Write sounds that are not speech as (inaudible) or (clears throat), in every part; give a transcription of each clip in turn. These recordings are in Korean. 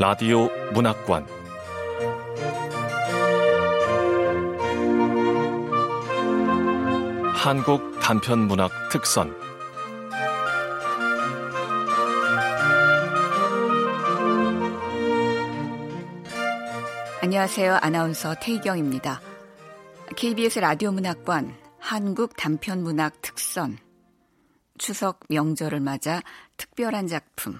라디오 문학관 한국 단편 문학 특선 안녕하세요. 아나운서 태희경입니다. KBS 라디오 문학관 한국 단편 문학 특선 추석 명절을 맞아 특별한 작품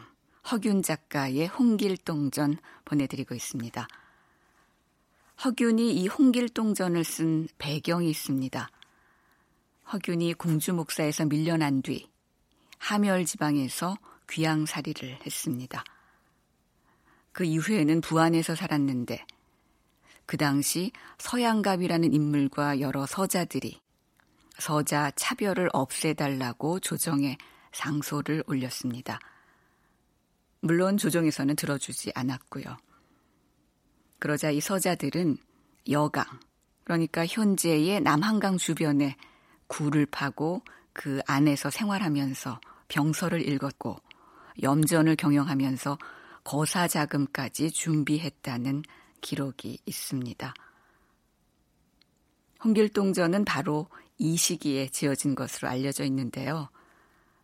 허균 작가의 홍길동전 보내드리고 있습니다. 허균이 이 홍길동전을 쓴 배경이 있습니다. 허균이 공주 목사에서 밀려난 뒤 하멸 지방에서 귀양살이를 했습니다. 그 이후에는 부안에서 살았는데 그 당시 서양갑이라는 인물과 여러 서자들이 서자 차별을 없애달라고 조정에 상소를 올렸습니다. 물론 조정에서는 들어주지 않았고요. 그러자 이 서자들은 여강, 그러니까 현재의 남한강 주변에 굴을 파고 그 안에서 생활하면서 병서를 읽었고 염전을 경영하면서 거사 자금까지 준비했다는 기록이 있습니다. 홍길동전은 바로 이 시기에 지어진 것으로 알려져 있는데요.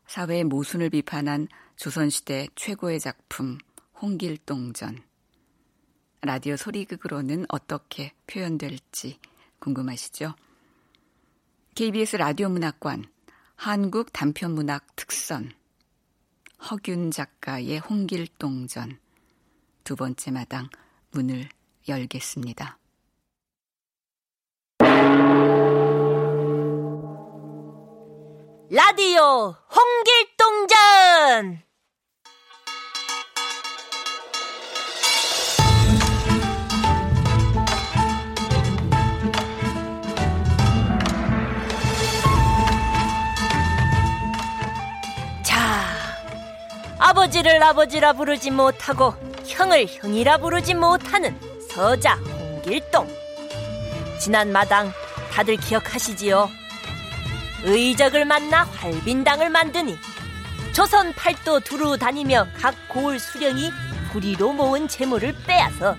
사회의 모순을 비판한 조선시대 최고의 작품 홍길동전. 라디오 소리극으로는 어떻게 표현될지 궁금하시죠? KBS 라디오 문학관 한국 단편 문학 특선 허균 작가의 홍길동전 두 번째 마당 문을 열겠습니다. 라디오 홍길동전 자 아버지를 아버지라 부르지 못하고 형을 형이라 부르지 못하는 서자 홍길동 지난 마당 다들 기억하시지요? 의적을 만나 활빈당을 만드니 조선 팔도 두루 다니며 각 고을 수령이 부리로 모은 재물을 빼앗아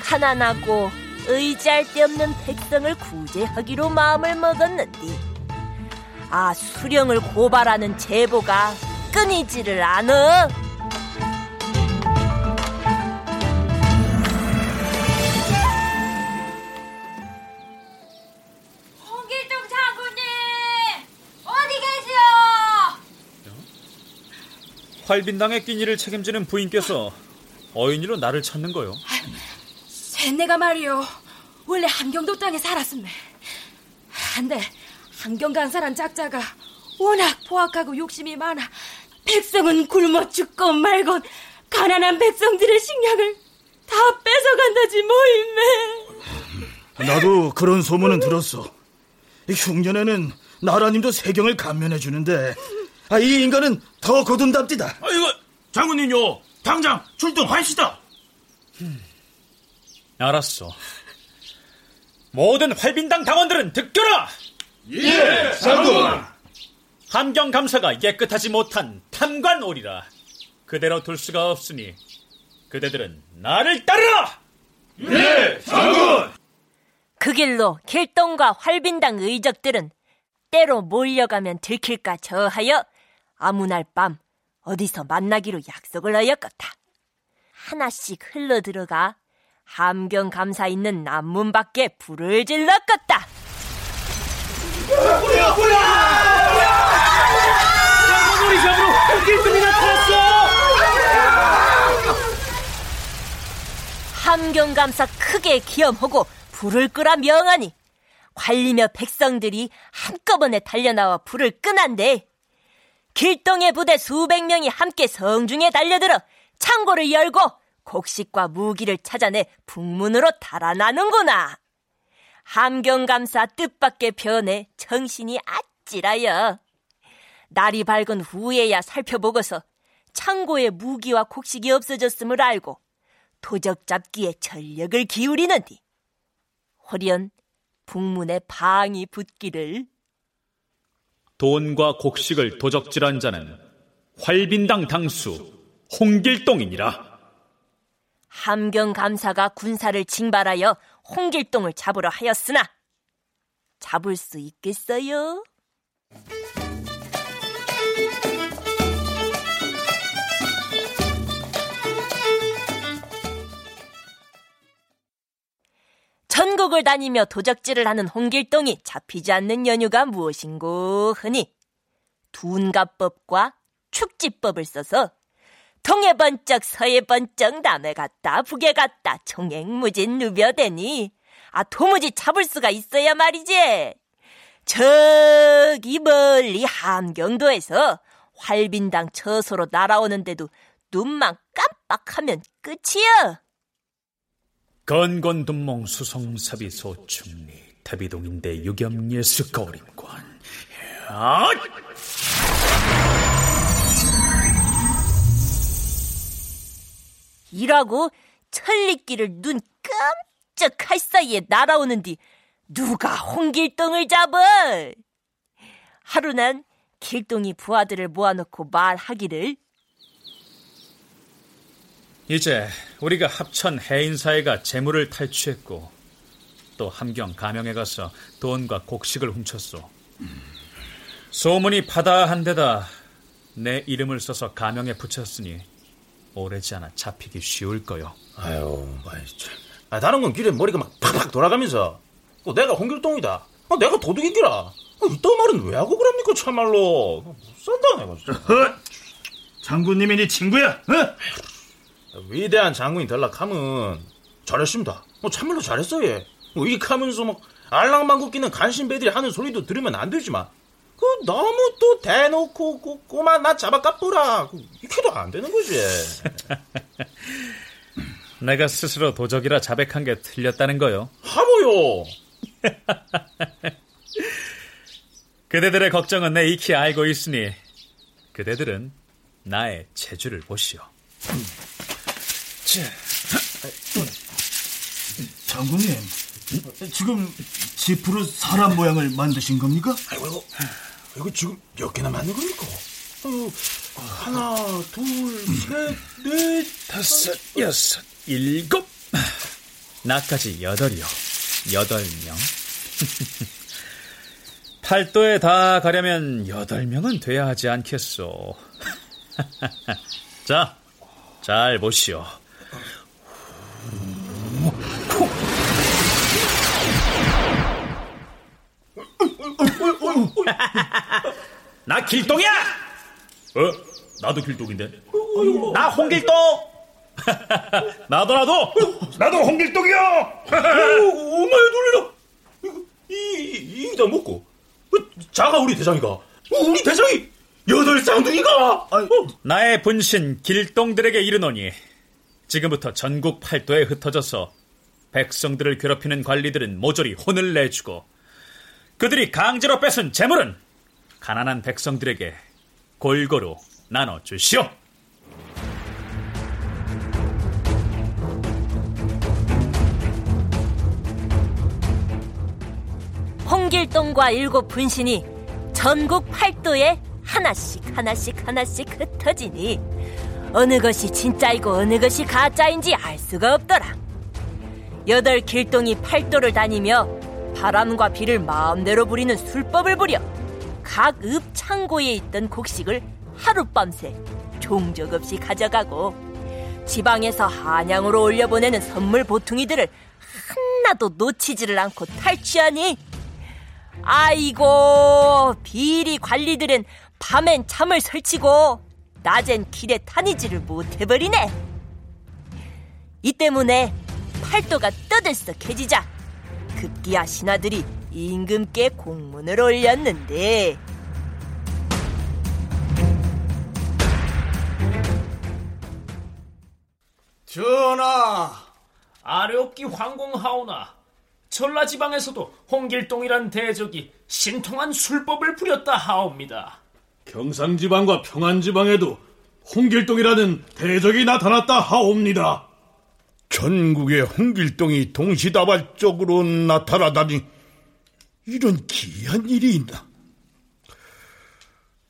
가난하고 의지할 데 없는 백성을 구제하기로 마음을 먹었는디 아 수령을 고발하는 제보가 끊이지를 않어 활빈당의 끼니를 책임지는 부인께서 어인이로 나를 찾는 거요. 쟤네가 말이요 원래 함경도 땅에 살았음네 한데 함경 간사란 작자가 워낙 포악하고 욕심이 많아 백성은 굶어 죽건 말건 가난한 백성들의 식량을 다 뺏어간다지 뭐임매 나도 그런 소문은 들었어. 이 흉년에는 나라님도 세경을 감면해 주는데 아, 이 인간은 더 거둔답디다. 아이고 장군님요 당장 출동하시다 알았어. 모든 활빈당 당원들은 듣거라! 예 장군 함경 감사가 깨끗하지 못한 탐관오리라. 그대로 둘 수가 없으니 그대들은 나를 따르라! 예 장군 그 길로 길동과 활빈당 의적들은 때로 몰려가면 들킬까 저하여 아무 날 밤 어디서 만나기로 약속을 하였겠다. 하나씩 흘러 들어가 함경 감사 있는 남문 밖에 불을 질렀겠다. 우리 잡으로 길동이 나타났어! 함경 감사 크게 기염하고 불을 끄라 명하니 관리며 백성들이 한꺼번에 달려나와 불을 끄난데 길동의 부대 수백 명이 함께 성중에 달려들어 창고를 열고 곡식과 무기를 찾아내 북문으로 달아나는구나. 함경감사 뜻밖의 변에 정신이 아찔하여 날이 밝은 후에야 살펴보고서 창고에 무기와 곡식이 없어졌음을 알고 도적 잡기에 전력을 기울이는디 호련 북문에 방이 붙기를 돈과 곡식을 도적질한 자는 활빈당 당수 홍길동이니라. 함경 감사가 군사를 징발하여 홍길동을 잡으러 하였으나 잡을 수 있겠어요? 전국을 다니며 도적질을 하는 홍길동이 잡히지 않는 연유가 무엇인고 하니 둔가법과 축지법을 써서 동해 번쩍 서해 번쩍 남해 갔다 북에 갔다 총행무진 누벼대니 아 도무지 잡을 수가 있어야 말이지. 저기 멀리 함경도에서 활빈당 처소로 날아오는데도 눈만 깜빡하면 끝이야 건건둔몽 수성사비 소충리 태비동인대 유겸예수 거림관 이라고 천리길을 눈 깜짝할 사이에 날아오는디 누가 홍길동을 잡아? 하루 난 길동이 부하들을 모아놓고 말하기를 이제 우리가 합천 해인사에 가 재물을 탈취했고 또 함경 감영에 가서 돈과 곡식을 훔쳤소. 소문이 파다한 데다 내 이름을 써서 감영에 붙였으니 오래지 않아 잡히기 쉬울 거요. 아유, 마이 참. 아, 다른 건 길에 머리가 막 팍팍 돌아가면서 어, 내가 홍길동이다. 어, 내가 도둑이기라. 어, 이딴 말은 왜 하고 그럽니까 참말로. 못 산다 내가 진짜. 장군님이 네 친구야. 어? 위대한 장군이 될락하면 잘했습니다. 뭐 참말로 잘했어 얘. 뭐 이익하면서 막 알랑방구 끼는 간신배들이 하는 소리도 들으면 안 되지만 그 너무 또 대놓고 그 꼬마 나 잡아 까뿌라 그 이렇게도 안 되는 거지. (laughs) 내가 스스로 도적이라 자백한 게 틀렸다는 거요. 하모요. (laughs) 그대들의 걱정은 내 익히 알고 있으니 그대들은 나의 재주를 보시오. 장군님, 지금 지프로 사람 모양을 만드신 겁니까? 아이고 이거 이거 지금 몇 개나 맞는 겁니까? 어, 하나, 둘, 셋, 넷, 다섯, 여섯, 일곱. 나까지 여덟이요. 여덟 명. (laughs) 팔도에 다 가려면 여덟 명은 돼야 하지 않겠소. (laughs) 자, 잘 보시오. (laughs) 나 길동이야. 어? 나도 길동인데. 나 홍길동. (laughs) 나도 나도. 나도 홍길동이야. (laughs) 엄마야 놀래라. 이 이다 먹고 자가 우리 대장이가 우리 대장이 여덟 쌍둥이가. 나의 분신 길동들에게 이르노니 지금부터 전국 팔도에 흩어져서 백성들을 괴롭히는 관리들은 모조리 혼을 내주고 그들이 강제로 뺏은 재물은 가난한 백성들에게 골고루 나눠 주시오. 홍길동과 일곱 분신이 전국 팔도에 하나씩 하나씩 하나씩 흩어지니 어느 것이 진짜이고 어느 것이 가짜인지 알 수가 없더라. 여덟 길동이 팔도를 다니며 바람과 비를 마음대로 부리는 술법을 부려 각 읍 창고에 있던 곡식을 하룻밤새 종적 없이 가져가고 지방에서 한양으로 올려보내는 선물 보퉁이들을 하나도 놓치지를 않고 탈취하니 아이고 비리 관리들은 밤엔 잠을 설치고 낮엔 길에 다니지를 못해버리네. 이 때문에 팔도가 떠들썩해지자 급기야 신하들이 임금께 공문을 올렸는데 전하, 아래옵기 황공하오나 전라지방에서도 홍길동이란 대적이 신통한 술법을 부렸다 하옵니다. 경상지방과 평안지방에도 홍길동이라는 대적이 나타났다 하옵니다. 전국에 홍길동이 동시다발적으로 나타나다니 이런 기이한 일이 있나?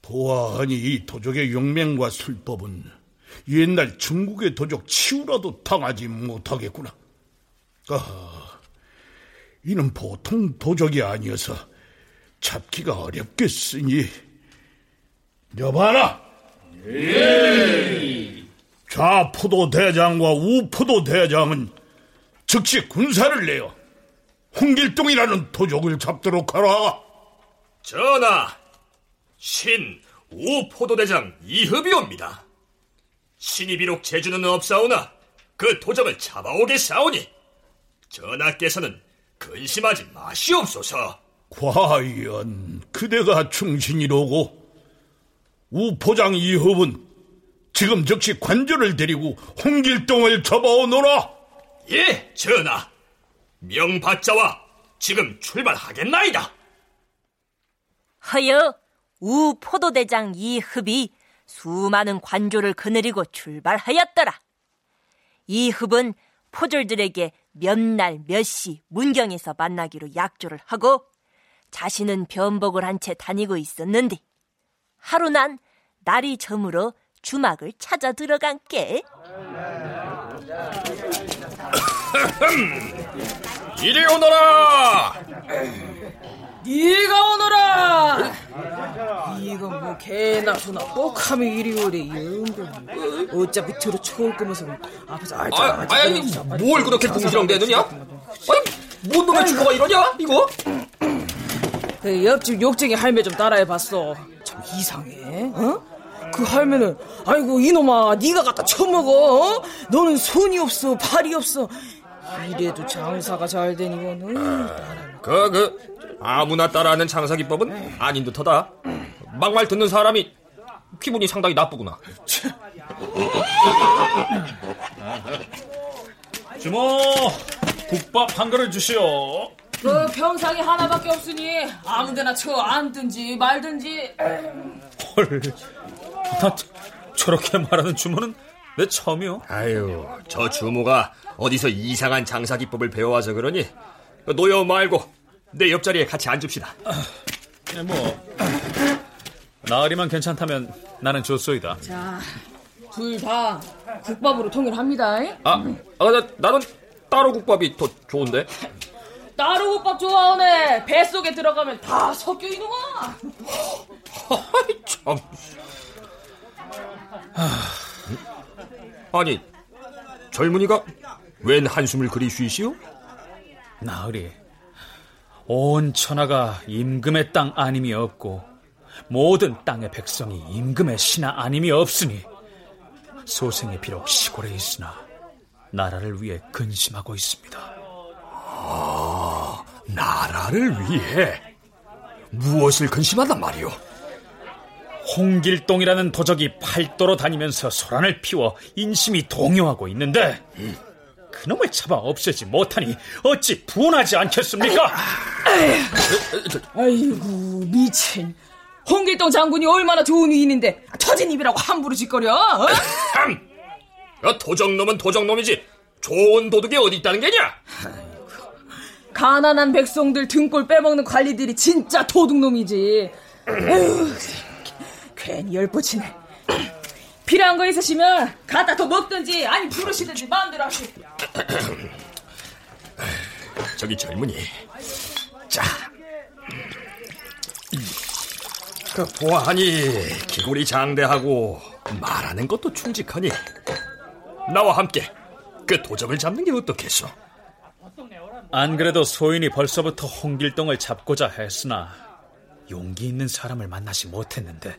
보아하니 이 도적의 용맹과 술법은 옛날 중국의 도적 치우라도 당하지 못하겠구나. 아, 이는 보통 도적이 아니어서 잡기가 어렵겠으니 여봐라. 예. 좌포도 대장과 우포도 대장은 즉시 군사를 내어 홍길동이라는 도적을 잡도록 하라. 전하, 신 우포도대장 이흡이옵니다. 신이 비록 재주는 없사오나 그 도적을 잡아오게싸오니 전하께서는 근심하지 마시옵소서. 과연 그대가 충신이로고 우포장 이흡은 지금 즉시 관절을 데리고 홍길동을 잡아오너라. 예, 전하. 명받자와 지금 출발하겠나이다. 하여 우 포도대장 이흡이 수많은 관조를 거느리고 출발하였더라. 이흡은 포졸들에게 몇 날 몇 시 문경에서 만나기로 약조를 하고 자신은 변복을 한 채 다니고 있었는데 하루 난 날이 저물어 주막을 찾아 들어간 게. (laughs) 이리 오너라! 네가 오너라! 이거 뭐 개나 소나 꼭하면 이리 오래 이런데 어차피 들어 초을 거면서 앞에서 알자 아, 아니 뭘 그렇게 궁시렁대느냐? 아니 뭔 놈의 주모가 이러냐 이거? 그 옆집 욕쟁이 할매 좀 따라해봤어 참 이상해 어? 그 할매는 아이고 이놈아 네가 갖다 처먹어 어? 너는 손이 없어 팔이 없어 이래도 장사가 잘 되니 거는 그, 그, 아무나 따라하는 장사 기법은 아닌 듯하다. 막말 듣는 사람이 기분이 상당히 나쁘구나. 주모, 국밥 한 그릇 주시오. 그 평상이 하나밖에 없으니 아무데나 쳐 앉든지 말든지. 헐, 나 저렇게 말하는 주모는 내 처음이요. 아유, 저 주모가 어디서 이상한 장사 기법을 배워와서 그러니 노여 말고 내 옆자리에 같이 앉읍시다. 네, 뭐 나으리만 괜찮다면 나는 좋소이다. 자, 둘 다 국밥으로 통일합니다. 아, 아 나, 나는 따로 국밥이 더 좋은데. 따로 국밥 좋아하네. 뱃속에 들어가면 다 섞여 있는구나. (laughs) 참. 아니, 젊은이가 웬 한숨을 그리 쉬시오? 나으리, 온 천하가 임금의 땅 아님이 없고 모든 땅의 백성이 임금의 신하 아님이 없으니 소생이 비록 시골에 있으나 나라를 위해 근심하고 있습니다. 아, 나라를 위해 무엇을 근심한단 말이오? 홍길동이라는 도적이 팔도로 다니면서 소란을 피워 인심이 동요하고 있는데 음. 그놈을 잡아 없애지 못하니 어찌 분하지 않겠습니까? 아이고 미친 홍길동 장군이 얼마나 좋은 위인인데 터진 입이라고 함부로 짓거려 어? 야, 도적놈은 도적놈이지 좋은 도둑이 어디 있다는 게냐? 가난한 백성들 등골 빼먹는 관리들이 진짜 도둑놈이지 (clears throat) 에휴, 괜히 열뻗치네 필요한 거 있으시면 갖다 더 먹든지 아니 부르시든지 마음대로 하시. (clears throat) 저기 젊은이. 자. 그 보아하니 기골이 장대하고 말하는 것도 충직하니 나와 함께 그 도적을 잡는 게 어떻겠소? 안 그래도 소인이 벌써부터 홍길동을 잡고자 했으나 용기 있는 사람을 만나지 못했는데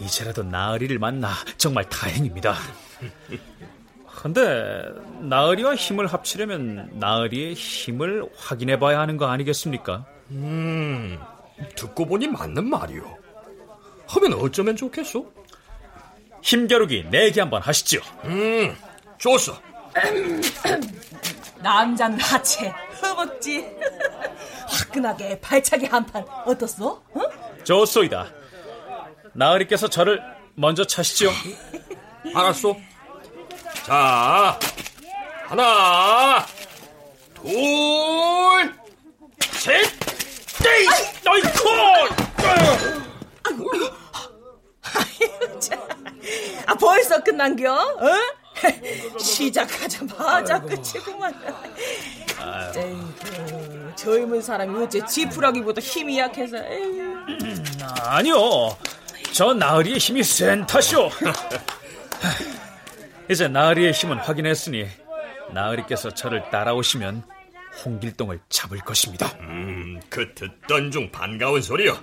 이제라도 나으리를 만나 정말 다행입니다. 근데 나으리와 힘을 합치려면 나으리의 힘을 확인해 봐야 하는 거 아니겠습니까? 음, 듣고 보니 맞는 말이오. 하면 어쩌면 좋겠소? 힘겨루기 내기 한번 하시죠. 음, 좋소. 남잔 하체 허벅지 (laughs) 화끈하게 발차기 한 판 어떻소? 어? 좋소이다. 나으리께서 저를 먼저 차시죠. (laughs) 알았소. 자, 하나, 둘, 셋, 넷! 어이쿠! 아이고, 참, (laughs) 벌써 끝난겨? 어? 시작하자마자 끝이구만. 에이구, 젊은 사람이 어째 지푸라기보다 힘이 약해서. 에휴. 아니요. 저 나으리의 힘이 센 탓이오. (laughs) 이제 나으리의 힘은 확인했으니 나으리께서 저를 따라오시면 홍길동을 잡을 것입니다. 음, 그 듣던 중 반가운 소리요.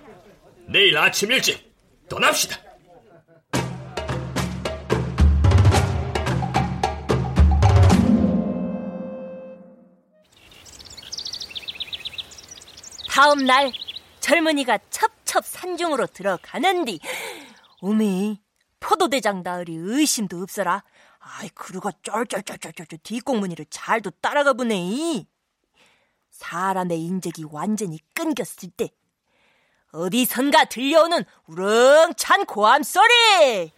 내일 아침 일찍 떠납시다. 다음 날 젊은이가 첩첩 산중으로 들어가는디 오메 포도대장 나으리 의심도 없어라 아이 그루가 쩔쩔쩔쩔쩔 뒷공무니를 잘도 따라가 보네 사람의 인적이 완전히 끊겼을 때 어디선가 들려오는 우렁찬 고함 소리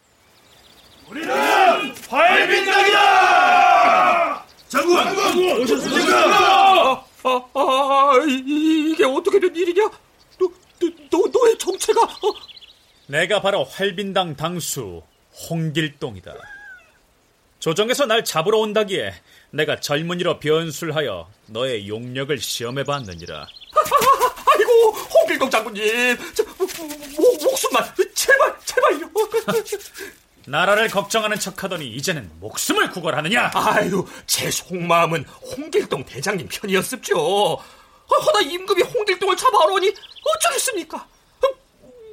우리는 활빈당이다! 장군! 장군! 오셨습니까? 아, 아, 이 게 어떻게 된 일이냐? 너, 너, 너의 정체가? 어? 내가 바로 활빈당 당수 홍길동이다. 조정에서 날 잡으러 온다기에 내가 젊은이로 변술하여 너의 용력을 시험해봤느니라. (laughs) 아이고, 홍길동 장군님, 저, 목, 목숨만 제발, 제발요. 나라를 걱정하는 척하더니 이제는 목숨을 구걸하느냐? 아유, 제 속마음은 홍길동 대장님 편이었습죠. 허나 임금이 홍길동을 잡아오니 어쩌겠습니까?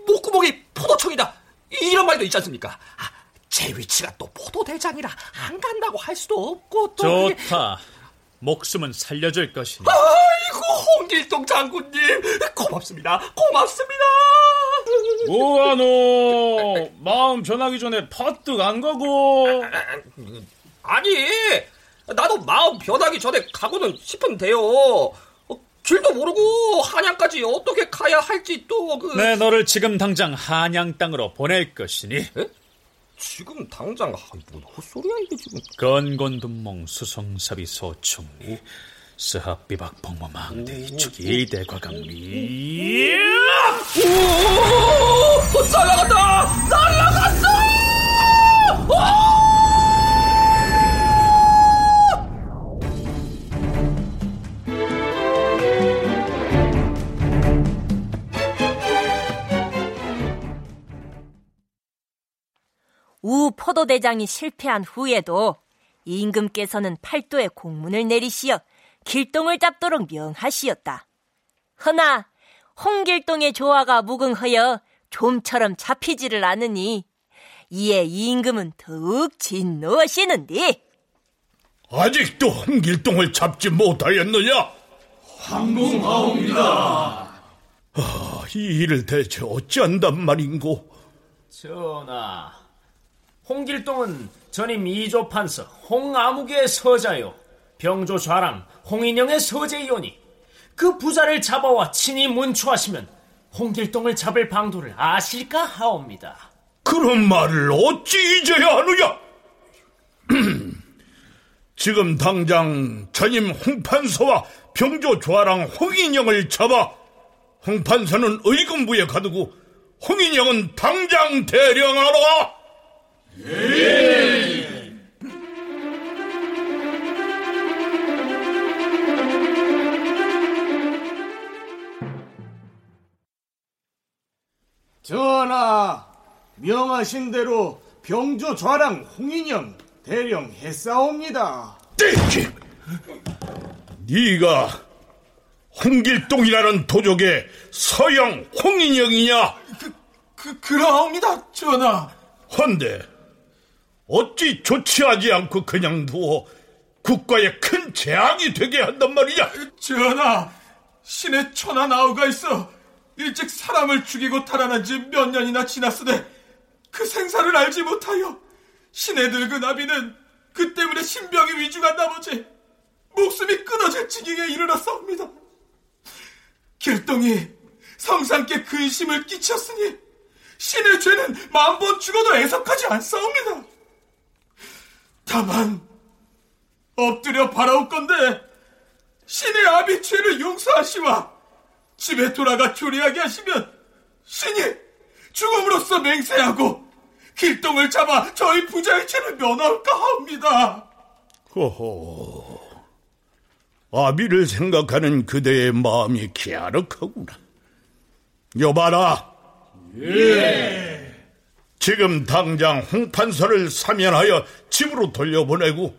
목구멍이 포도청이다. 이런 말도 있지 않습니까? 아, 제 위치가 또 포도대장이라 안 간다고 할 수도 없고 또 좋다. 그게... 목숨은 살려줄 것이니. 아이고 홍길동 장군님 고맙습니다. 고맙습니다. 뭐하노? 마음 변하기 전에 퍼뜩 안 가고. 아니 나도 마음 변하기 전에 가고는 싶은데요. 길도 모르고 한양까지 어떻게 가야 할지 또 그. 네, 너를 지금 당장 한양 땅으로 보낼 것이니. 에? 지금 당장 아, 뭔 헛소리야 이게 지금. 건곤둔몽 수성사비 소충리 스합 비박 봉모망 대 축 이 대과강리. 오! 날라갔다! 날라갔어! 우 포도대장이 실패한 후에도 임금께서는 팔도에 공문을 내리시어 길동을 잡도록 명하시었다. 허나 홍길동의 조화가 무궁하여 좀처럼 잡히지를 않으니 이에 임금은 더욱 진노하시는데 아직도 홍길동을 잡지 못하였느냐? 황공하옵니다. 아, 이 일을 대체 어찌한단 말인고? 전하, 홍길동은 전임 이조 판서 홍아무개의 서자요 병조 좌랑 홍인영의 서재이오니 그 부자를 잡아와 친히 문초하시면 홍길동을 잡을 방도를 아실까 하옵니다. 그런 말을 어찌 잊어야 하느냐? (clears throat) 지금 당장 전임 홍판서와 병조 좌랑 홍인영을 잡아 홍판서는 의금부에 가두고 홍인영은 당장 대령하라! 예. 전하, 명하신 대로 병조 좌랑 홍인영 대령 했사옵니다. 네가 홍길동이라는 도적의 서영 홍인영이냐? 그, 그, 그러옵니다, 전하. 헌데 어찌 조치하지 않고 그냥 두어 국가에 큰 재앙이 되게 한단 말이냐? 전하, 신의 천하 나우가 있어 일찍 사람을 죽이고 달아난 지 몇 년이나 지났으되 그 생사를 알지 못하여 신의 늙은 아비는 그 때문에 신병이 위중한 나머지 목숨이 끊어질 지경에 이르렀사옵니다. 길동이 성상께 근심을 끼쳤으니 신의 죄는 만 번 죽어도 애석하지 않사옵니다. 다만 엎드려 바라옵건대 신의 아비 죄를 용서하시와 집에 돌아가 조리하게 하시면 신이 죽음으로써 맹세하고 길동을 잡아 저희 부자의 죄를 면할까 합니다. 호호. 아비를 생각하는 그대의 마음이 기아륵하구나. 여봐라. 예. 지금 당장 홍판서를 사면하여 집으로 돌려보내고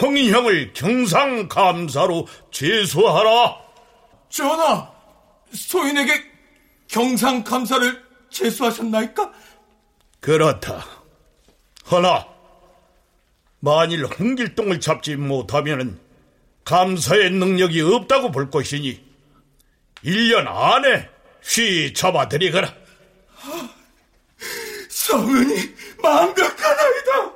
홍인형을 경상감사로 제수하라. 전하, 소인에게 경상감사를 제수하셨나이까? 그렇다. 허나 만일 홍길동을 잡지 못하면 감사의 능력이 없다고 볼 것이니 1년 안에 쉬 잡아들이거라. 성은이 망각하나이다.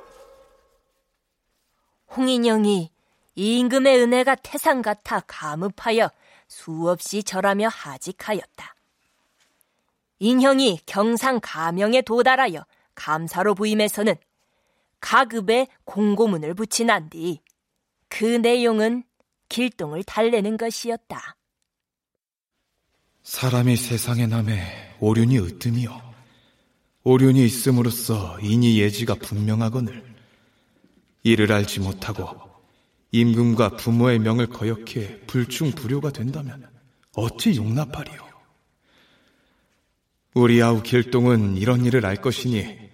홍인영이 임금의 은혜가 태산 같아 감읍하여 수없이 절하며 하직하였다. 인형이 경상 가명에 도달하여 감사로 부임해서는 가급에 공고문을 붙인한 뒤 그 내용은 길동을 달래는 것이었다. 사람이 세상에 남에 오륜이 으뜸이요. 오륜이 있음으로써 인이 예지가 분명하거늘 이를 알지 못하고 임금과 부모의 명을 거역해 불충불효가 된다면 어찌 용납하리요? 우리 아우 길동은 이런 일을 알 것이니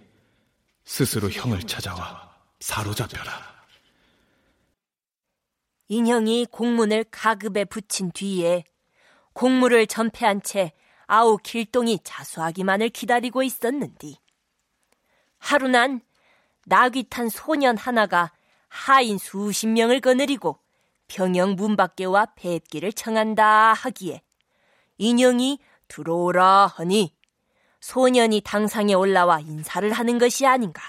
스스로 형을 찾아와 사로잡혀라. 인형이 공문을 가급에 붙인 뒤에 공물을 전폐한 채 아우 길동이 자수하기만을 기다리고 있었는디. 하루 난 낙이 탄 소년 하나가 하인 수십 명을 거느리고 병영 문 밖에 와 뵙기를 청한다 하기에 인형이 들어오라 하니 소년이 당상에 올라와 인사를 하는 것이 아닌가.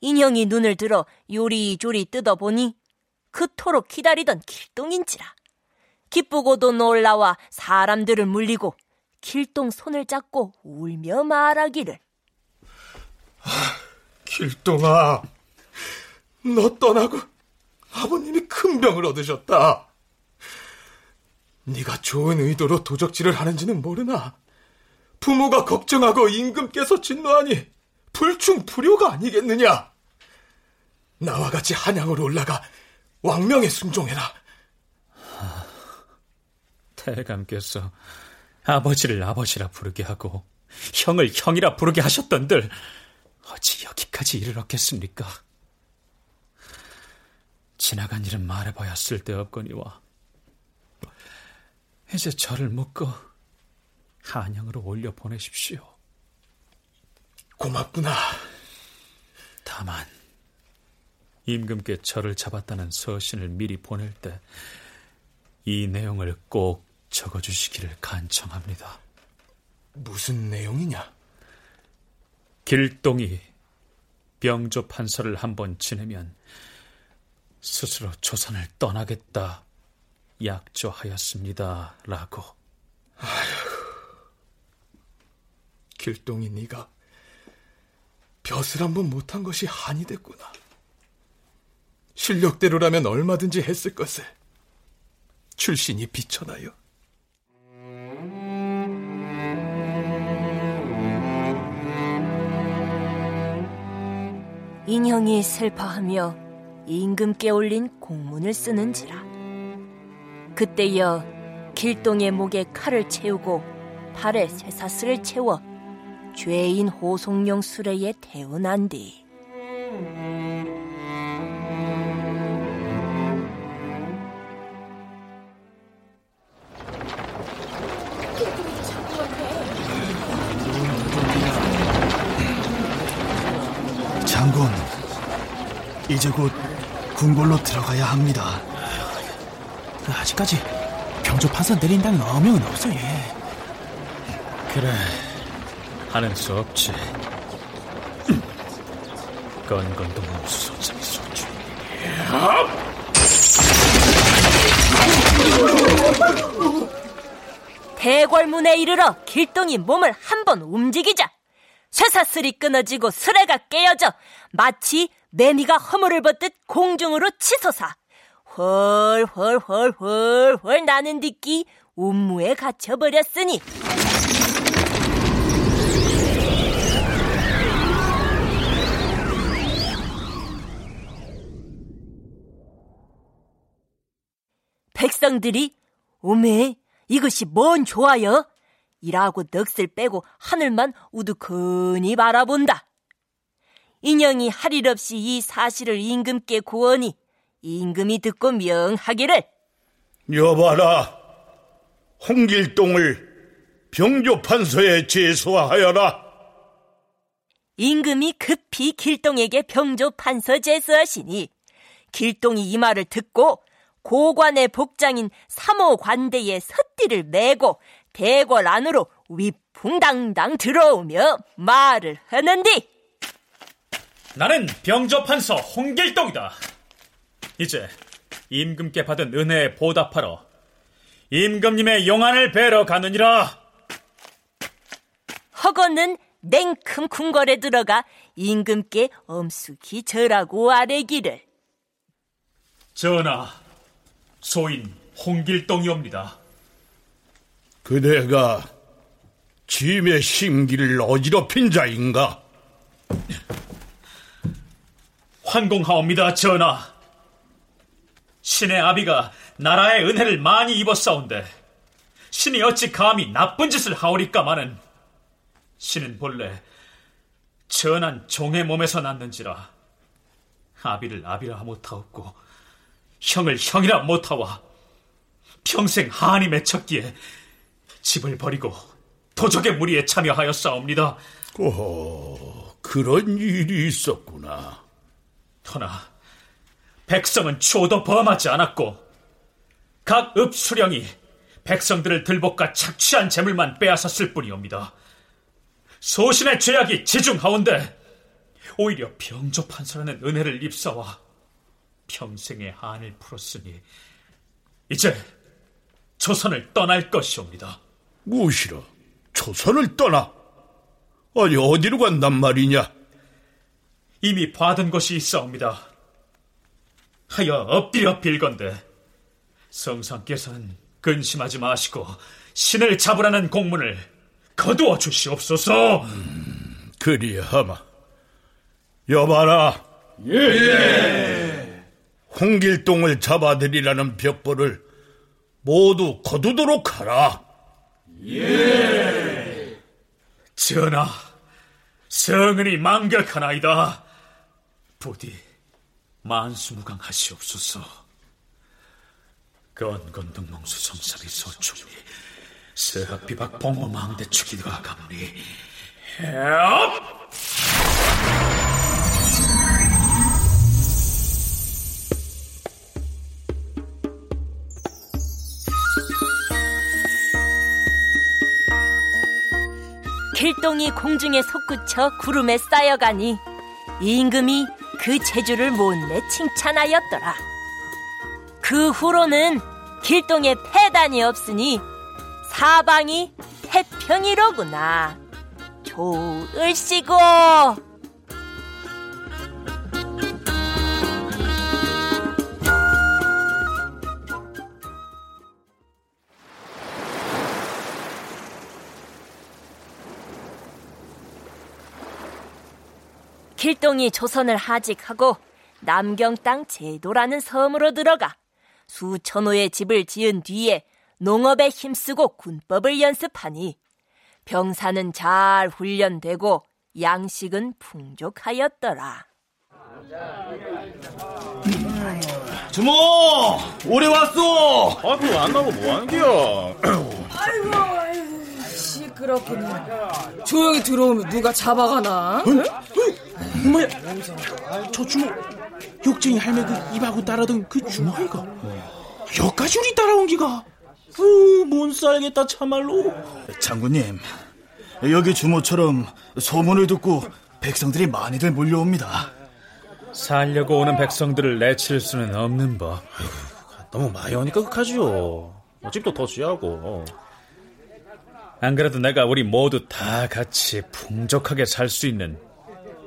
인형이 눈을 들어 요리조리 뜯어보니 그토록 기다리던 길동인지라. 기쁘고도 놀라와 사람들을 물리고 길동 손을 잡고 울며 말하기를. 길동아, 너 떠나고 아버님이 큰 병을 얻으셨다. 네가 좋은 의도로 도적질을 하는지는 모르나 부모가 걱정하고 임금께서 진노하니 불충불효가 아니겠느냐. 나와 같이 한양으로 올라가 왕명에 순종해라. 태감께서 아버지를 아버지라 부르게 하고 형을 형이라 부르게 하셨던들 어찌 여기까지 이르렀겠습니까? 지나간 일은 말해봐야 쓸데없거니와 이제 저를 묶어 한양으로 올려 보내십시오. 고맙구나. 다만 임금께 저를 잡았다는 서신을 미리 보낼 때 이 내용을 꼭 적어주시기를 간청합니다. 무슨 내용이냐? 길동이 병조 판서를 한번 지내면 스스로 조선을 떠나겠다 약조하였습니다. 라고. 아휴, 길동이 네가 벼슬 한번 못한 것이 한이 됐구나. 실력대로라면 얼마든지 했을 것을 출신이 비천하여. 인형이 슬퍼하며 임금께 올린 공문을 쓰는지라. 그때여 길동의 목에 칼을 채우고 팔에 쇠사슬을 채워 죄인 호송용 수레에 태운한 뒤 이제 곧 궁궐로 들어가야 합니다. 아직까지 병조 판사 내린다는 어명은 없어 예. 그래, 하는 수 없지. 건건도 무수성성이 소주. 대궐문에 이르러 길동이 몸을 한번 움직이자 쇠사슬이 끊어지고 수레가 깨어져 마치 매미가 허물을 벗듯 공중으로 치솟아 훨훨훨훨훨 나는 딛기 음무에 갇혀버렸으니 백성들이 오메 이것이 뭔 좋아요? 이라고 넋을 빼고 하늘만 우두커니 바라본다. 인형이 할 일 없이 이 사실을 임금께 구하니 임금이 듣고 명하기를 여봐라 홍길동을 병조판서에 제소하여라 임금이 급히 길동에게 병조판서 제수하시니 길동이 이 말을 듣고 고관의 복장인 삼호 관대에 섯띠를 메고 대궐 안으로 위풍당당 들어오며 말을 하는디 나는 병조판서 홍길동이다. 이제 임금께 받은 은혜에 보답하러 임금님의 용안을 뵈러 가느니라. 허거는 냉큼 궁궐에 들어가 임금께 엄숙히 절하고 아뢰기를 전하, 소인 홍길동이옵니다. 그대가 짐의 심기를 어지럽힌 자인가? 환공하옵니다, 전하. 신의 아비가 나라의 은혜를 많이 입었사온데 신이 어찌 감히 나쁜 짓을 하오리까마는 신은 본래 전한 종의 몸에서 났는지라 아비를 아비라 못하옵고 형을 형이라 못하와 평생 한이 맺혔기에 집을 버리고 도적의 무리에 참여하였사옵니다. 오, 그런 일이 있었구나. 허나 백성은 초도 범하지 않았고 각 읍수령이 백성들을 들볶아 착취한 재물만 빼앗았을 뿐이옵니다. 소신의 죄악이 지중하온데 오히려 병조 판서라는 은혜를 입사와 평생의 한을 풀었으니 이제 조선을 떠날 것이옵니다. 무엇이라? 조선을 떠나? 아니 어디로 간단 말이냐? 이미 받은 것이 있사옵니다. 하여 엎드려 빌건데 성상께서는 근심하지 마시고 신을 잡으라는 공문을 거두어 주시옵소서. 음, 그리하마. 여봐라. 예. 예. 홍길동을 잡아들이라는 벽보를 모두 거두도록 하라. 예. 전하, 성은이 망격하나이다. 부디 만수무강하시옵소서. 건건등몽수 성사리 소충리 서학비박 봉모망대 축이가 감리 헤업! 길동이 공중에 솟구쳐 구름에 쌓여가니 임금이 그 재주를 못내 칭찬하였더라. 그 후로는 길동에 폐단이 없으니 사방이 태평이로구나. 좋을시고. 길동이 조선을 하직하고 남경 땅 제도라는 섬으로 들어가 수천 호의 집을 지은 뒤에 농업에 힘쓰고 군법을 연습하니 병사는 잘 훈련되고 양식은 풍족하였더라. 주모 오래 왔어. 아그 안 나고 뭐 하는 게야? 아이고 시끄럽군요. 조용히 들어오면 누가 잡아가나? 응? 뭐야? 저 주모 욕쟁이 할매 그 입하고 따라던 그 주모 아이가 여기까지 우리 따라온 기가 으못 살겠다 참말로 장군님 여기 주모처럼 소문을 듣고 백성들이 많이들 몰려옵니다 살려고 오는 백성들을 내칠 수는 없는 법 너무 많이 오니까 극하지요 집도 더 지하고 안 그래도 내가 우리 모두 다 같이 풍족하게 살 수 있는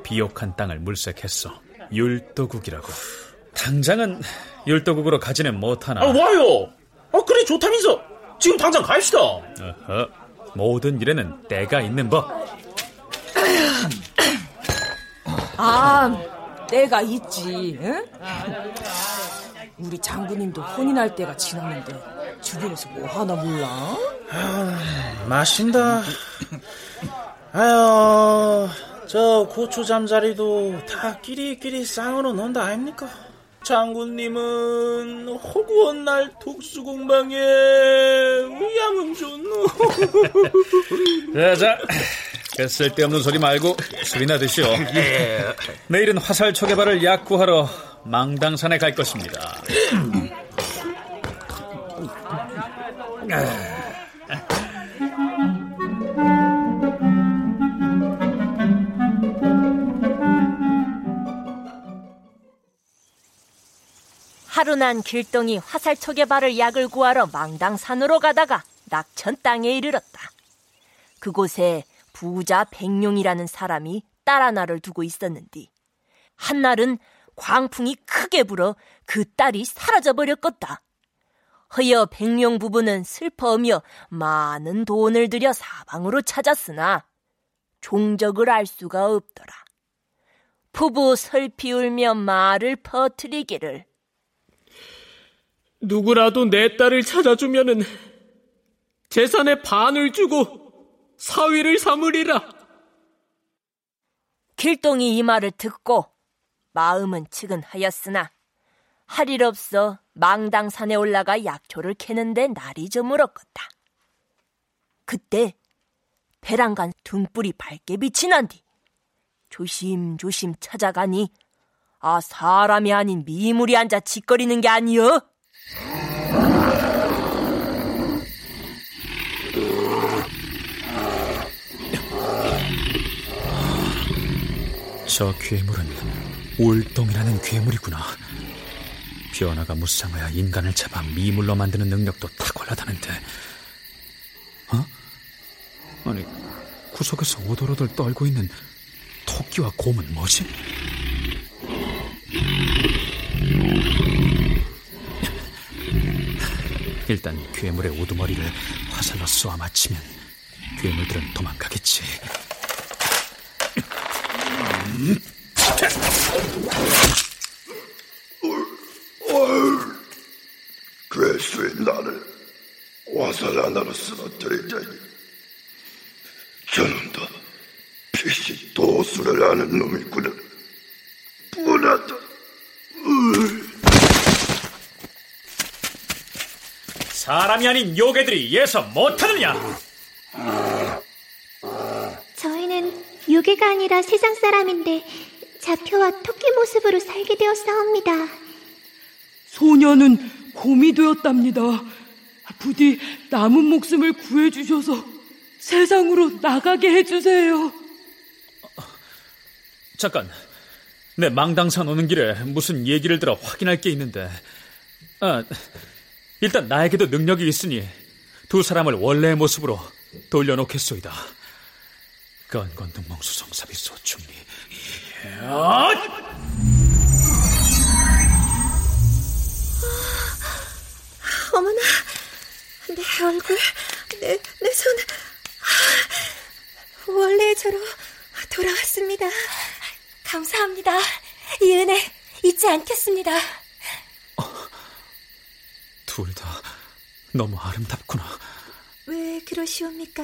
비옥한 땅을 물색했어. 율도국이라고. 당장은 율도국으로 가지는 못하나. 아, 와요! 아, 그래, 좋다면서! 지금 당장 갑시다! 어허, 모든 일에는 때가 있는 법. 아, 때가 있지, 응? 우리 장군님도 혼인할 때가 지났는데 주변에서 뭐 하나 몰라? 아, 마신다. 아유, 저 고추 잠자리도 다 끼리끼리 쌍으로 논다 아닙니까? 장군님은 허구한 날 독수공방에 위암은 좋노. 자, 자, 그 쓸데없는 소리 말고 술이나 드시오. 내일은 화살 초계발을 약구하러 망당산에 갈 것입니다. 하루난 길동이 화살촉의 발을 약을 구하러 망당산으로 가다가 낙천 땅에 이르렀다. 그곳에 부자 백룡이라는 사람이 딸 하나를 두고 있었는디 한날은 광풍이 크게 불어 그 딸이 사라져 버렸겠다. 허여 백룡 부부는 슬퍼하며 많은 돈을 들여 사방으로 찾았으나 종적을 알 수가 없더라. 부부 슬피 울며 말을 퍼뜨리기를 누구라도 내 딸을 찾아주면은 재산의 반을 주고 사위를 삼으리라. 길동이 이 말을 듣고 마음은 측은하였으나 할 일 없어 망당산에 올라가 약초를 캐는데 날이 저물었겠다. 그때 배란간 등불이 밝게 난뒤 조심조심 찾아가니 아 사람이 아닌 미물이 앉아 짓거리는 게 아니여. 저 괴물은 울동이라는 괴물이구나. 변화가 무쌍하여 인간을 잡아 미물로 만드는 능력도 탁월하다는데. 어? 아니, 구석에서 오돌오돌 떨고 있는 토끼와 곰은 뭐지? 일단 괴물의 우두머리를 화살로 쏘아 맞히면 괴물들은 도망가겠지. 괴수의 나를 화살 하나로 쓰러뜨리자니. 저놈도 빛이 도수를 아는 놈이구나. 분하다. 사람이 아닌 요괴들이 예서 못하느냐? 저희는 유괴가 아니라 세상 사람인데 자표와 토끼 모습으로 살게 되었사옵니다. 소녀는 곰이 되었답니다. 부디 남은 목숨을 구해주셔서 세상으로 나가게 해주세요. 잠깐, 내 망당산 오는 길에 무슨 얘기를 들어 확인할 게 있는데, 아, 일단 나에게도 능력이 있으니 두 사람을 원래의 모습으로 돌려놓겠소이다. 건건등몽수성사비 소 충리. 어머나, 내 얼굴, 내, 내 손, 원래의 저로 돌아왔습니다. 감사합니다. 이 은혜 잊지 않겠습니다. 둘다 너무 아름답구나. 왜 그러시옵니까?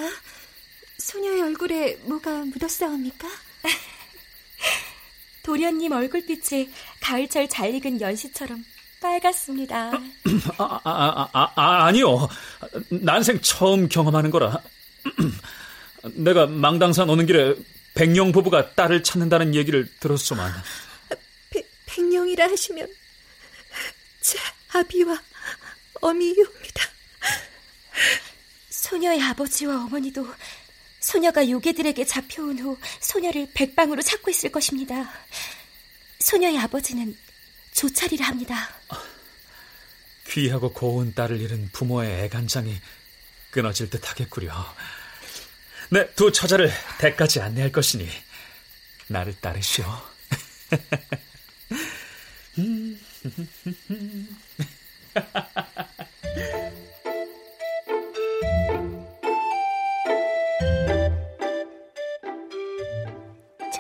소녀의 얼굴에 뭐가 묻었사옵니까? (laughs) 도련님 얼굴빛이 가을철 잘 익은 연시처럼 빨갛습니다. 아, 아, 아, 아, 아, 아니요. 난생 처음 경험하는 거라. (clears throat) 내가 망당산 오는 길에 백룡 부부가 딸을 찾는다는 얘기를 들었소만. 백, 백룡이라 하시면 제 아비와 어미이옵니다. 소녀의 아버지와 어머니도 소녀가 요괴들에게 잡혀온 후 소녀를 백방으로 찾고 있을 것입니다. 소녀의 아버지는 조찰이라 합니다. 귀하고 고운 딸을 잃은 부모의 애간장이 끊어질 듯 하겠구려. 네, 두 처자를 대까지 안내할 것이니 나를 따르시오. (laughs) (laughs)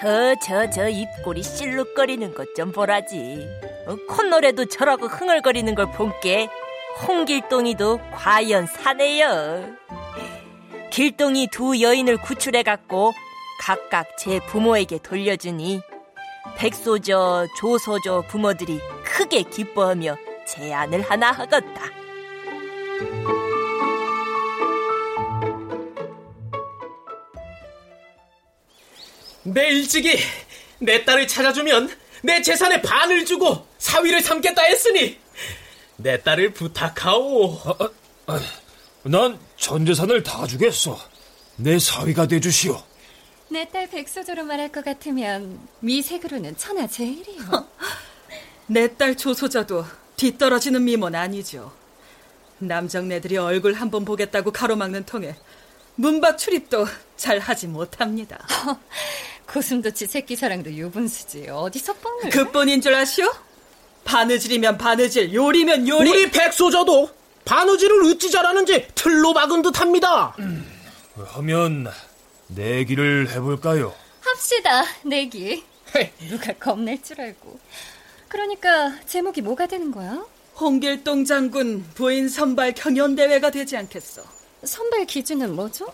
저, 저, 저 입꼬리 실룩거리는 것 좀 보라지. 어, 콧노래도 저라고 흥얼거리는 걸 본게 홍길동이도 과연 사네요. 길동이 두 여인을 구출해갖고 각각 제 부모에게 돌려주니 백소저, 조소저 부모들이 크게 기뻐하며 제안을 하나 하겠다. 내 일찍이 내 딸을 찾아주면 내 재산의 반을 주고 사위를 삼겠다 했으니 내 딸을 부탁하오. 아, 아, 난전 재산을 다 주겠어. 내 사위가 돼주시오. 내 딸 백소조로 말할 것 같으면 미색으로는 천하 제일이요. (laughs) 내 딸 조소자도 뒤떨어지는 미모는 아니죠. 남정네들이 얼굴 한 번 보겠다고 가로막는 통에 문밖 출입도 잘 하지 못합니다. (laughs) 고슴도치 새끼 사랑도 유분수지. 어디서 뻥을. 그뿐인 줄 아시오? 바느질이면 바느질, 요리면 요리. 우리 백소저도 바느질을 어찌 잘하는지 틀로 박은 듯합니다. 음, 하면 내기를 해볼까요? 합시다, 내기. 누가 겁낼 줄 알고. 그러니까 제목이 뭐가 되는 거야? 홍길동 장군 부인 선발 경연대회가 되지 않겠어. 선발 기준은 뭐죠?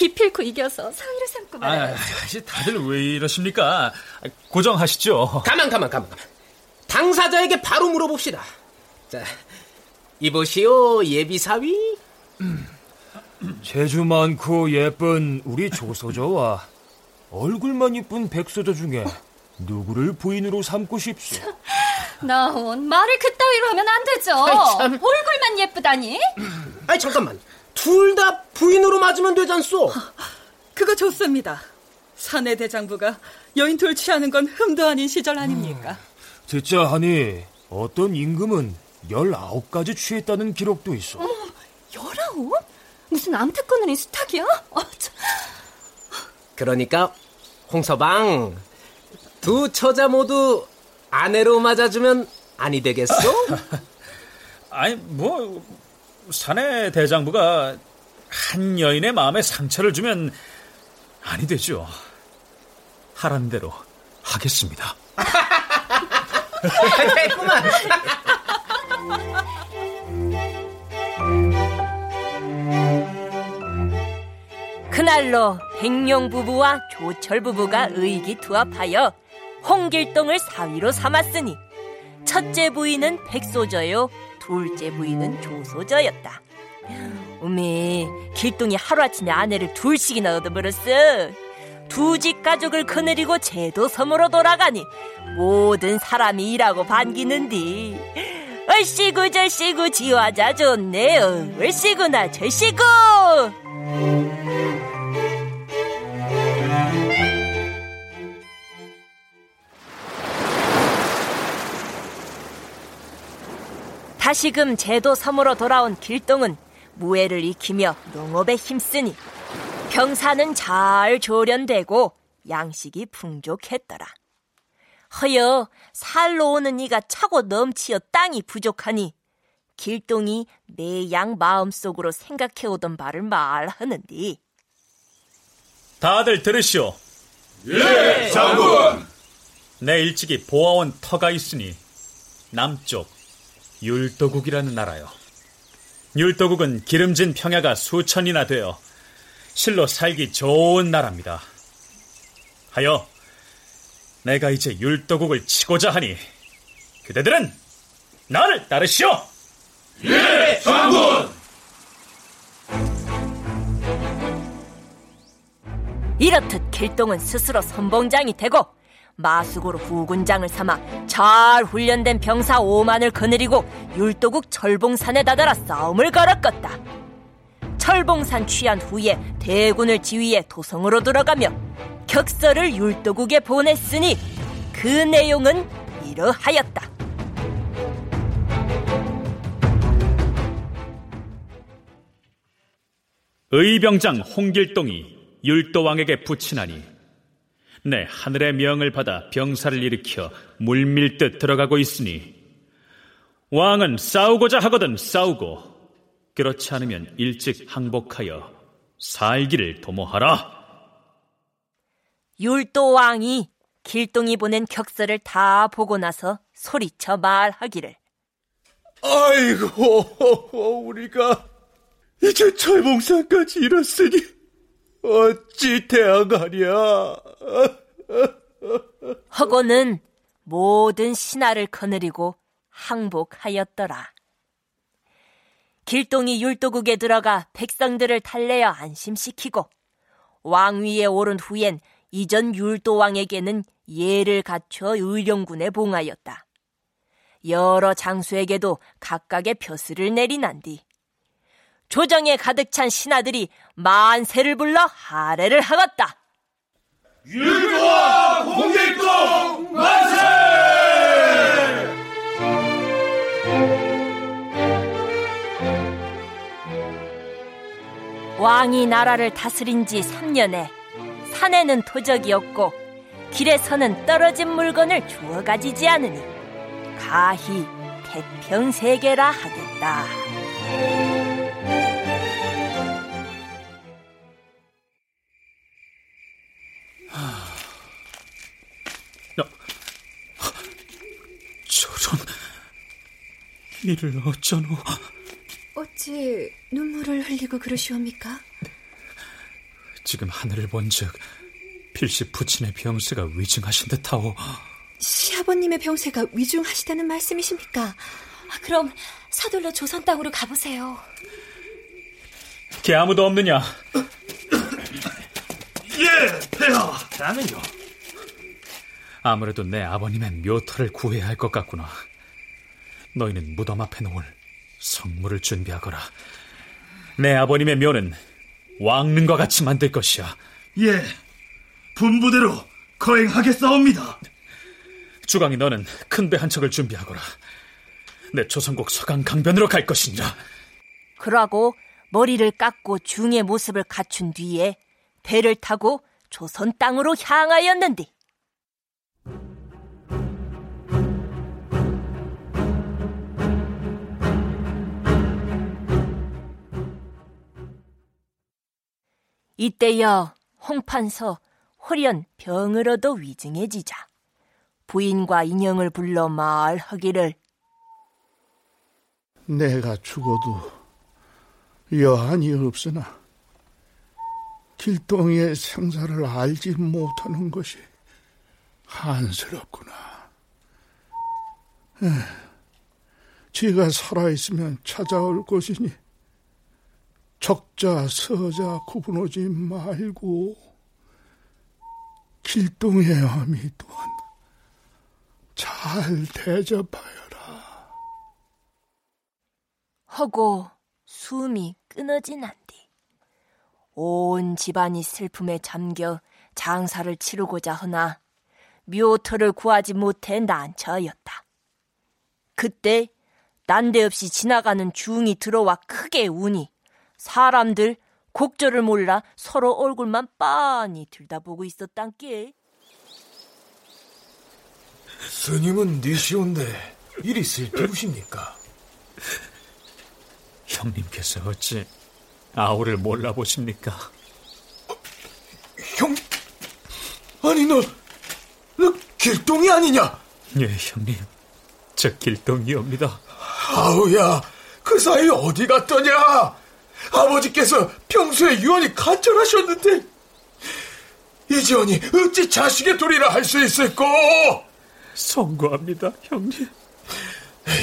기필코 이겨서 사위를 삼고 말아요. 아, 다들 왜 이러십니까? 고정하시죠. 가만, 가만, 가만, 가만. 당사자에게 바로 물어봅시다. 자, 이보시오, 예비사위? 재주 많고 예쁜 우리 조소저와 얼굴만 이쁜 백소저 중에 누구를 부인으로 삼고 싶소? 나온 말을 그따위로 하면 안 되죠. 얼굴만 예쁘다니? 아니, 잠깐만. 둘 다 부인으로 맞으면 되잖소. 그거 좋습니다. 사내 대장부가 여인 둘 취하는 건 흠도 아닌 시절 아닙니까? 듣자 하니 어떤 임금은 19가지 취했다는 기록도 있어. 어머, 열아홉? 무슨 암특권을 인 수탉이야? 어, 참. 그러니까 홍서방 두 처자 모두 아내로 맞아주면 아니 되겠소? (laughs) 아니 뭐 사내 대장부가 한 여인의 마음에 상처를 주면 아니 되죠. 하라는 대로 하겠습니다. 됐구만. 그날로 백룡 부부와 조철 부부가 의기투합하여 홍길동을 사위로 삼았으니 첫째 부인은 백소저요 둘째 부인은 조소저였다. 어메 길동이 하루아침에 아내를 둘씩이나 얻어버렸어. 두 집 가족을 거느리고 제도 섬으로 돌아가니 모든 사람이 일하고 반기는디 얼씨구 절씨구 지화자 좋네요 얼씨구나 절씨구 다시금 제도 섬으로 돌아온 길동은 무예를 익히며 농업에 힘쓰니 병사는 잘 조련되고 양식이 풍족했더라. 허여 살로 오는 이가 차고 넘치어 땅이 부족하니 길동이 매양 마음속으로 생각해오던 바를 말하는디 다들 들으시오. 예, 장군. 내 일찍이 보아온 터가 있으니 남쪽 율도국이라는 나라요. 율도국은 기름진 평야가 수천이나 되어 실로 살기 좋은 나라입니다. 하여 내가 이제 율도국을 치고자 하니 그대들은 나를 따르시오. 예, 장군. 이렇듯 길동은 스스로 선봉장이 되고 마숙으로 후군장을 삼아 잘 훈련된 병사 5만을 거느리고 율도국 철봉산에 다다라 싸움을 걸었겠다. 철봉산 취한 후에 대군을 지휘해 도성으로 들어가며 격서를 율도국에 보냈으니 그 내용은 이러하였다. 의병장 홍길동이 율도왕에게 붙이나니 내 하늘의 명을 받아 병사를 일으켜 물밀듯 들어가고 있으니 왕은 싸우고자 하거든 싸우고 그렇지 않으면 일찍 항복하여 살기를 도모하라. 율도 왕이 길동이 보낸 격서를 다 보고 나서 소리쳐 말하기를. 아이고, 우리가 이제 철봉산까지 이뤘으니 어찌 대항하랴. 허고는 모든 신하를 거느리고 항복하였더라. 길동이 율도국에 들어가 백성들을 달래어 안심시키고 왕위에 오른 후엔 이전 율도왕에게는 예를 갖춰 의령군에 봉하였다. 여러 장수에게도 각각의 벼슬을 내리난 뒤 조정에 가득 찬 신하들이 만세를 불러 하례를 하갔다. 율도왕 홍길동 만세! 왕이 나라를 다스린 지 3년에 산에는 토적이 없고 길에서는 떨어진 물건을 주워 가지지 않으니 가히 태평세계라 하겠다. 저런 이를 어쩌노? 어찌 눈물을 흘리고 그러시옵니까? 지금 하늘을 본즉 필시 부친의 병세가 위중하신 듯하오. 시아버님의 병세가 위중하시다는 말씀이십니까? 아, 그럼 서둘러 조선 땅으로 가보세요. 개 아무도 없느냐? 예, 폐하. 나는요. 아무래도 내 아버님의 묘터를 구해야 할 것 같구나. 너희는 무덤 앞에 놓을 성물을 준비하거라. 내 아버님의 묘는 왕릉과 같이 만들 것이야. 예, 분부대로 거행하겠사옵니다. 주강이 너는 큰 배 한 척을 준비하거라. 내 조선국 서강 강변으로 갈 것이니라. 그러고 머리를 깎고 중의 모습을 갖춘 뒤에 배를 타고 조선 땅으로 향하였는데 이때여 홍판서 홀연 얻어 위증해지자 부인과 인형을 불러 말하기를. 내가 죽어도 여한이 없으나 길동이의 생사를 알지 못하는 것이 한스럽구나. 에, 지가 살아있으면 찾아올 것이니 적자 서자 구분하지 말고 길동의 어미 또한 잘 대접하여라. 하고 숨이 끊어진 한뒤 온 집안이 슬픔에 잠겨 장사를 치르고자 하나 묘터를 구하지 못해 난처하였다. 그때 난데없이 지나가는 중이 들어와 크게 우니 사람들 곡절을 몰라 서로 얼굴만 빤히 들다보고 있었단께. 스님은 니시온데 일이 슬피우십니까? 형님께서 어찌 아우를 몰라보십니까? 형, 아니 너, 너 길동이 아니냐? 예, 형님. 저 길동이옵니다. 아우야, 그 사이 어디 갔더냐? 아버지께서 평소에 유언이 간절하셨는데 이지원이 어찌 자식의 도리라 할 수 있을꼬? 송구합니다, 형님.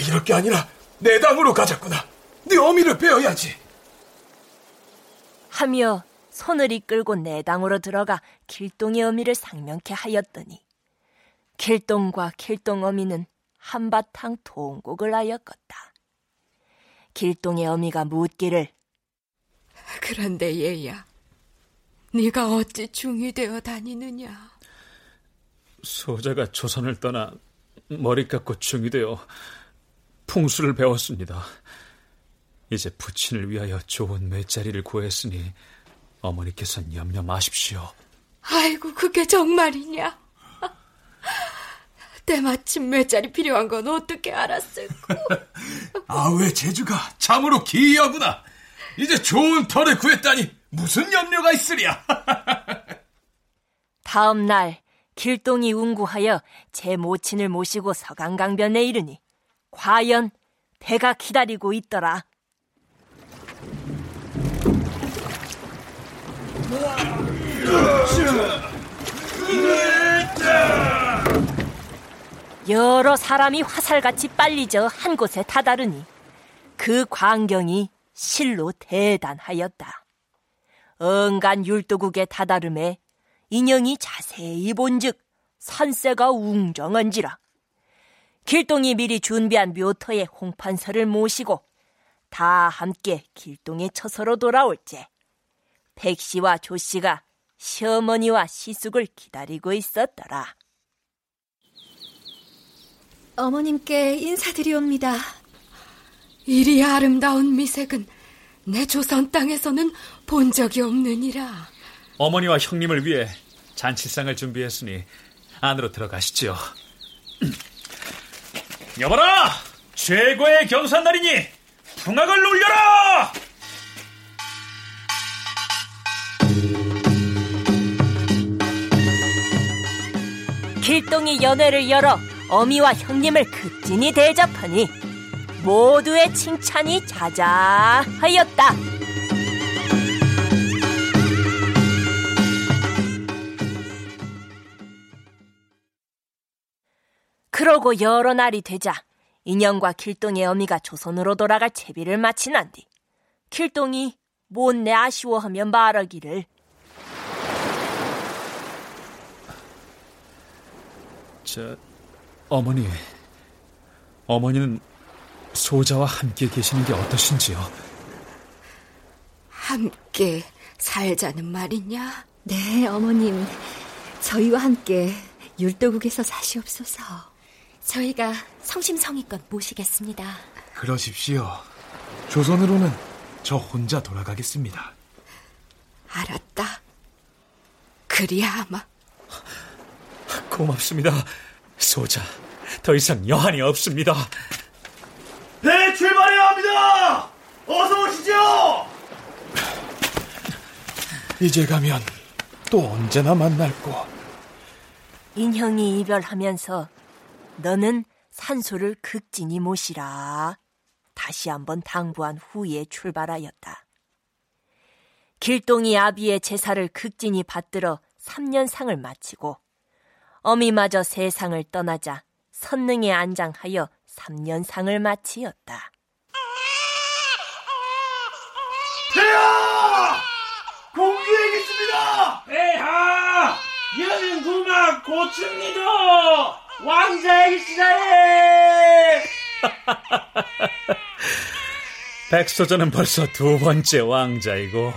이럴 게 아니라 내 당으로 가자꾸나. 네 어미를 빼어야지. 하며 손을 이끌고 내당으로 들어가 길동의 어미를 상명케 하였더니 길동과 길동 어미는 한바탕 통곡을 하였겠다. 길동의 어미가 묻기를 그런데 얘야, 네가 어찌 중이 되어 다니느냐? 소자가 조선을 떠나 머리 깎고 중이 되어 풍수를 배웠습니다. 이제 부친을 위하여 좋은 매자리를 구했으니 어머니께서는 염려 마십시오. 아이고, 그게 정말이냐? (laughs) 때마침 매자리 필요한 건 어떻게 알았을까? (laughs) 아우의 재주가 참으로 기이하구나. 이제 좋은 털을 구했다니 무슨 염려가 있으랴. (laughs) 다음 날 길동이 운구하여 제 모친을 모시고 서강강변에 이르니 과연 배가 기다리고 있더라. 여러 사람이 화살같이 빨리져 한 곳에 다다르니 그 광경이 실로 대단하였다. 언간 율도국의 다다름에 인형이 자세히 본즉 산세가 웅정한지라. 길동이 미리 준비한 묘터에 홍판서를 모시고 다 함께 길동의 처서로 돌아올제 백 씨와 조 씨가 시어머니와 시숙을 기다리고 있었더라. 어머님께 인사드리옵니다. 이리 아름다운 미색은 내 조선 땅에서는 본 적이 없느니라. 어머니와 형님을 위해 잔치상을 준비했으니 안으로 들어가시지요. (clears throat) 여봐라! 최고의 경산날이니 풍악을 울려라! 길동이 연회를 열어 어미와 형님을 극진히 대접하니 모두의 칭찬이 자자하였다. 그러고 여러 날이 되자 인형과 길동의 어미가 조선으로 돌아갈 채비를 마치난 뒤 길동이 못내 아쉬워하며 말하기를 저 어머니 어머니는 소자와 함께 계시는 게 어떠신지요? 함께 살자는 말이냐? 네, 어머님. 저희와 함께 율도국에서 사시옵소서. 저희가 성심성의껏 모시겠습니다. 그러십시오. 조선으로는 저 혼자 돌아가겠습니다. 알았다. 그리야 아마. 고맙습니다. 소자, 더 이상 여한이 없습니다. 배 출발해야 합니다! 어서 오시죠! 이제 가면 또 언제나 만날고. 인형이 이별하면서 너는 산소를 극진히 모시라. 다시 한번 당부한 후에 출발하였다. 길동이 아비의 제사를 극진히 받들어 3년상을 마치고 어미마저 세상을 떠나자 선능에 안장하여 3년상을 마치었다. 폐하! 공주에겠습니다! 폐하! 여는 구마 고충니도 왕자이시다에 (laughs) 백소전은 벌써 두 번째 왕자이고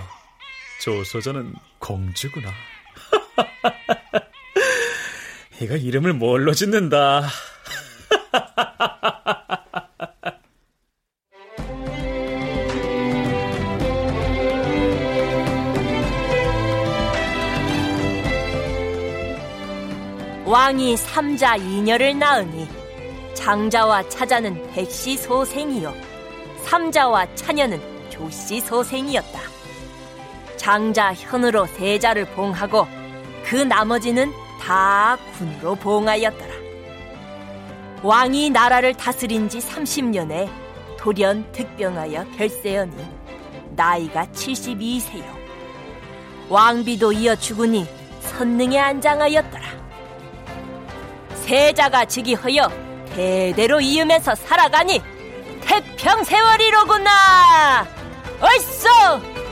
조소전은 공주구나. (laughs) 이가 이름을 뭘로 짓는다. (laughs) 왕이 삼자 이녀를 낳으니 장자와 차자는 백씨 소생이요 삼자와 차녀는 조씨 소생이었다. 장자 현으로 세자를 봉하고 그 나머지는 다 군으로 봉하였더라. 왕이 나라를 다스린 지 30년에 돌연 득병하여 별세하니 나이가 72세요. 왕비도 이어 죽으니 선능에 안장하였더라. 세자가 즉위하여 대대로 이으면서 살아가니 태평 세월이로구나. 얼쏘!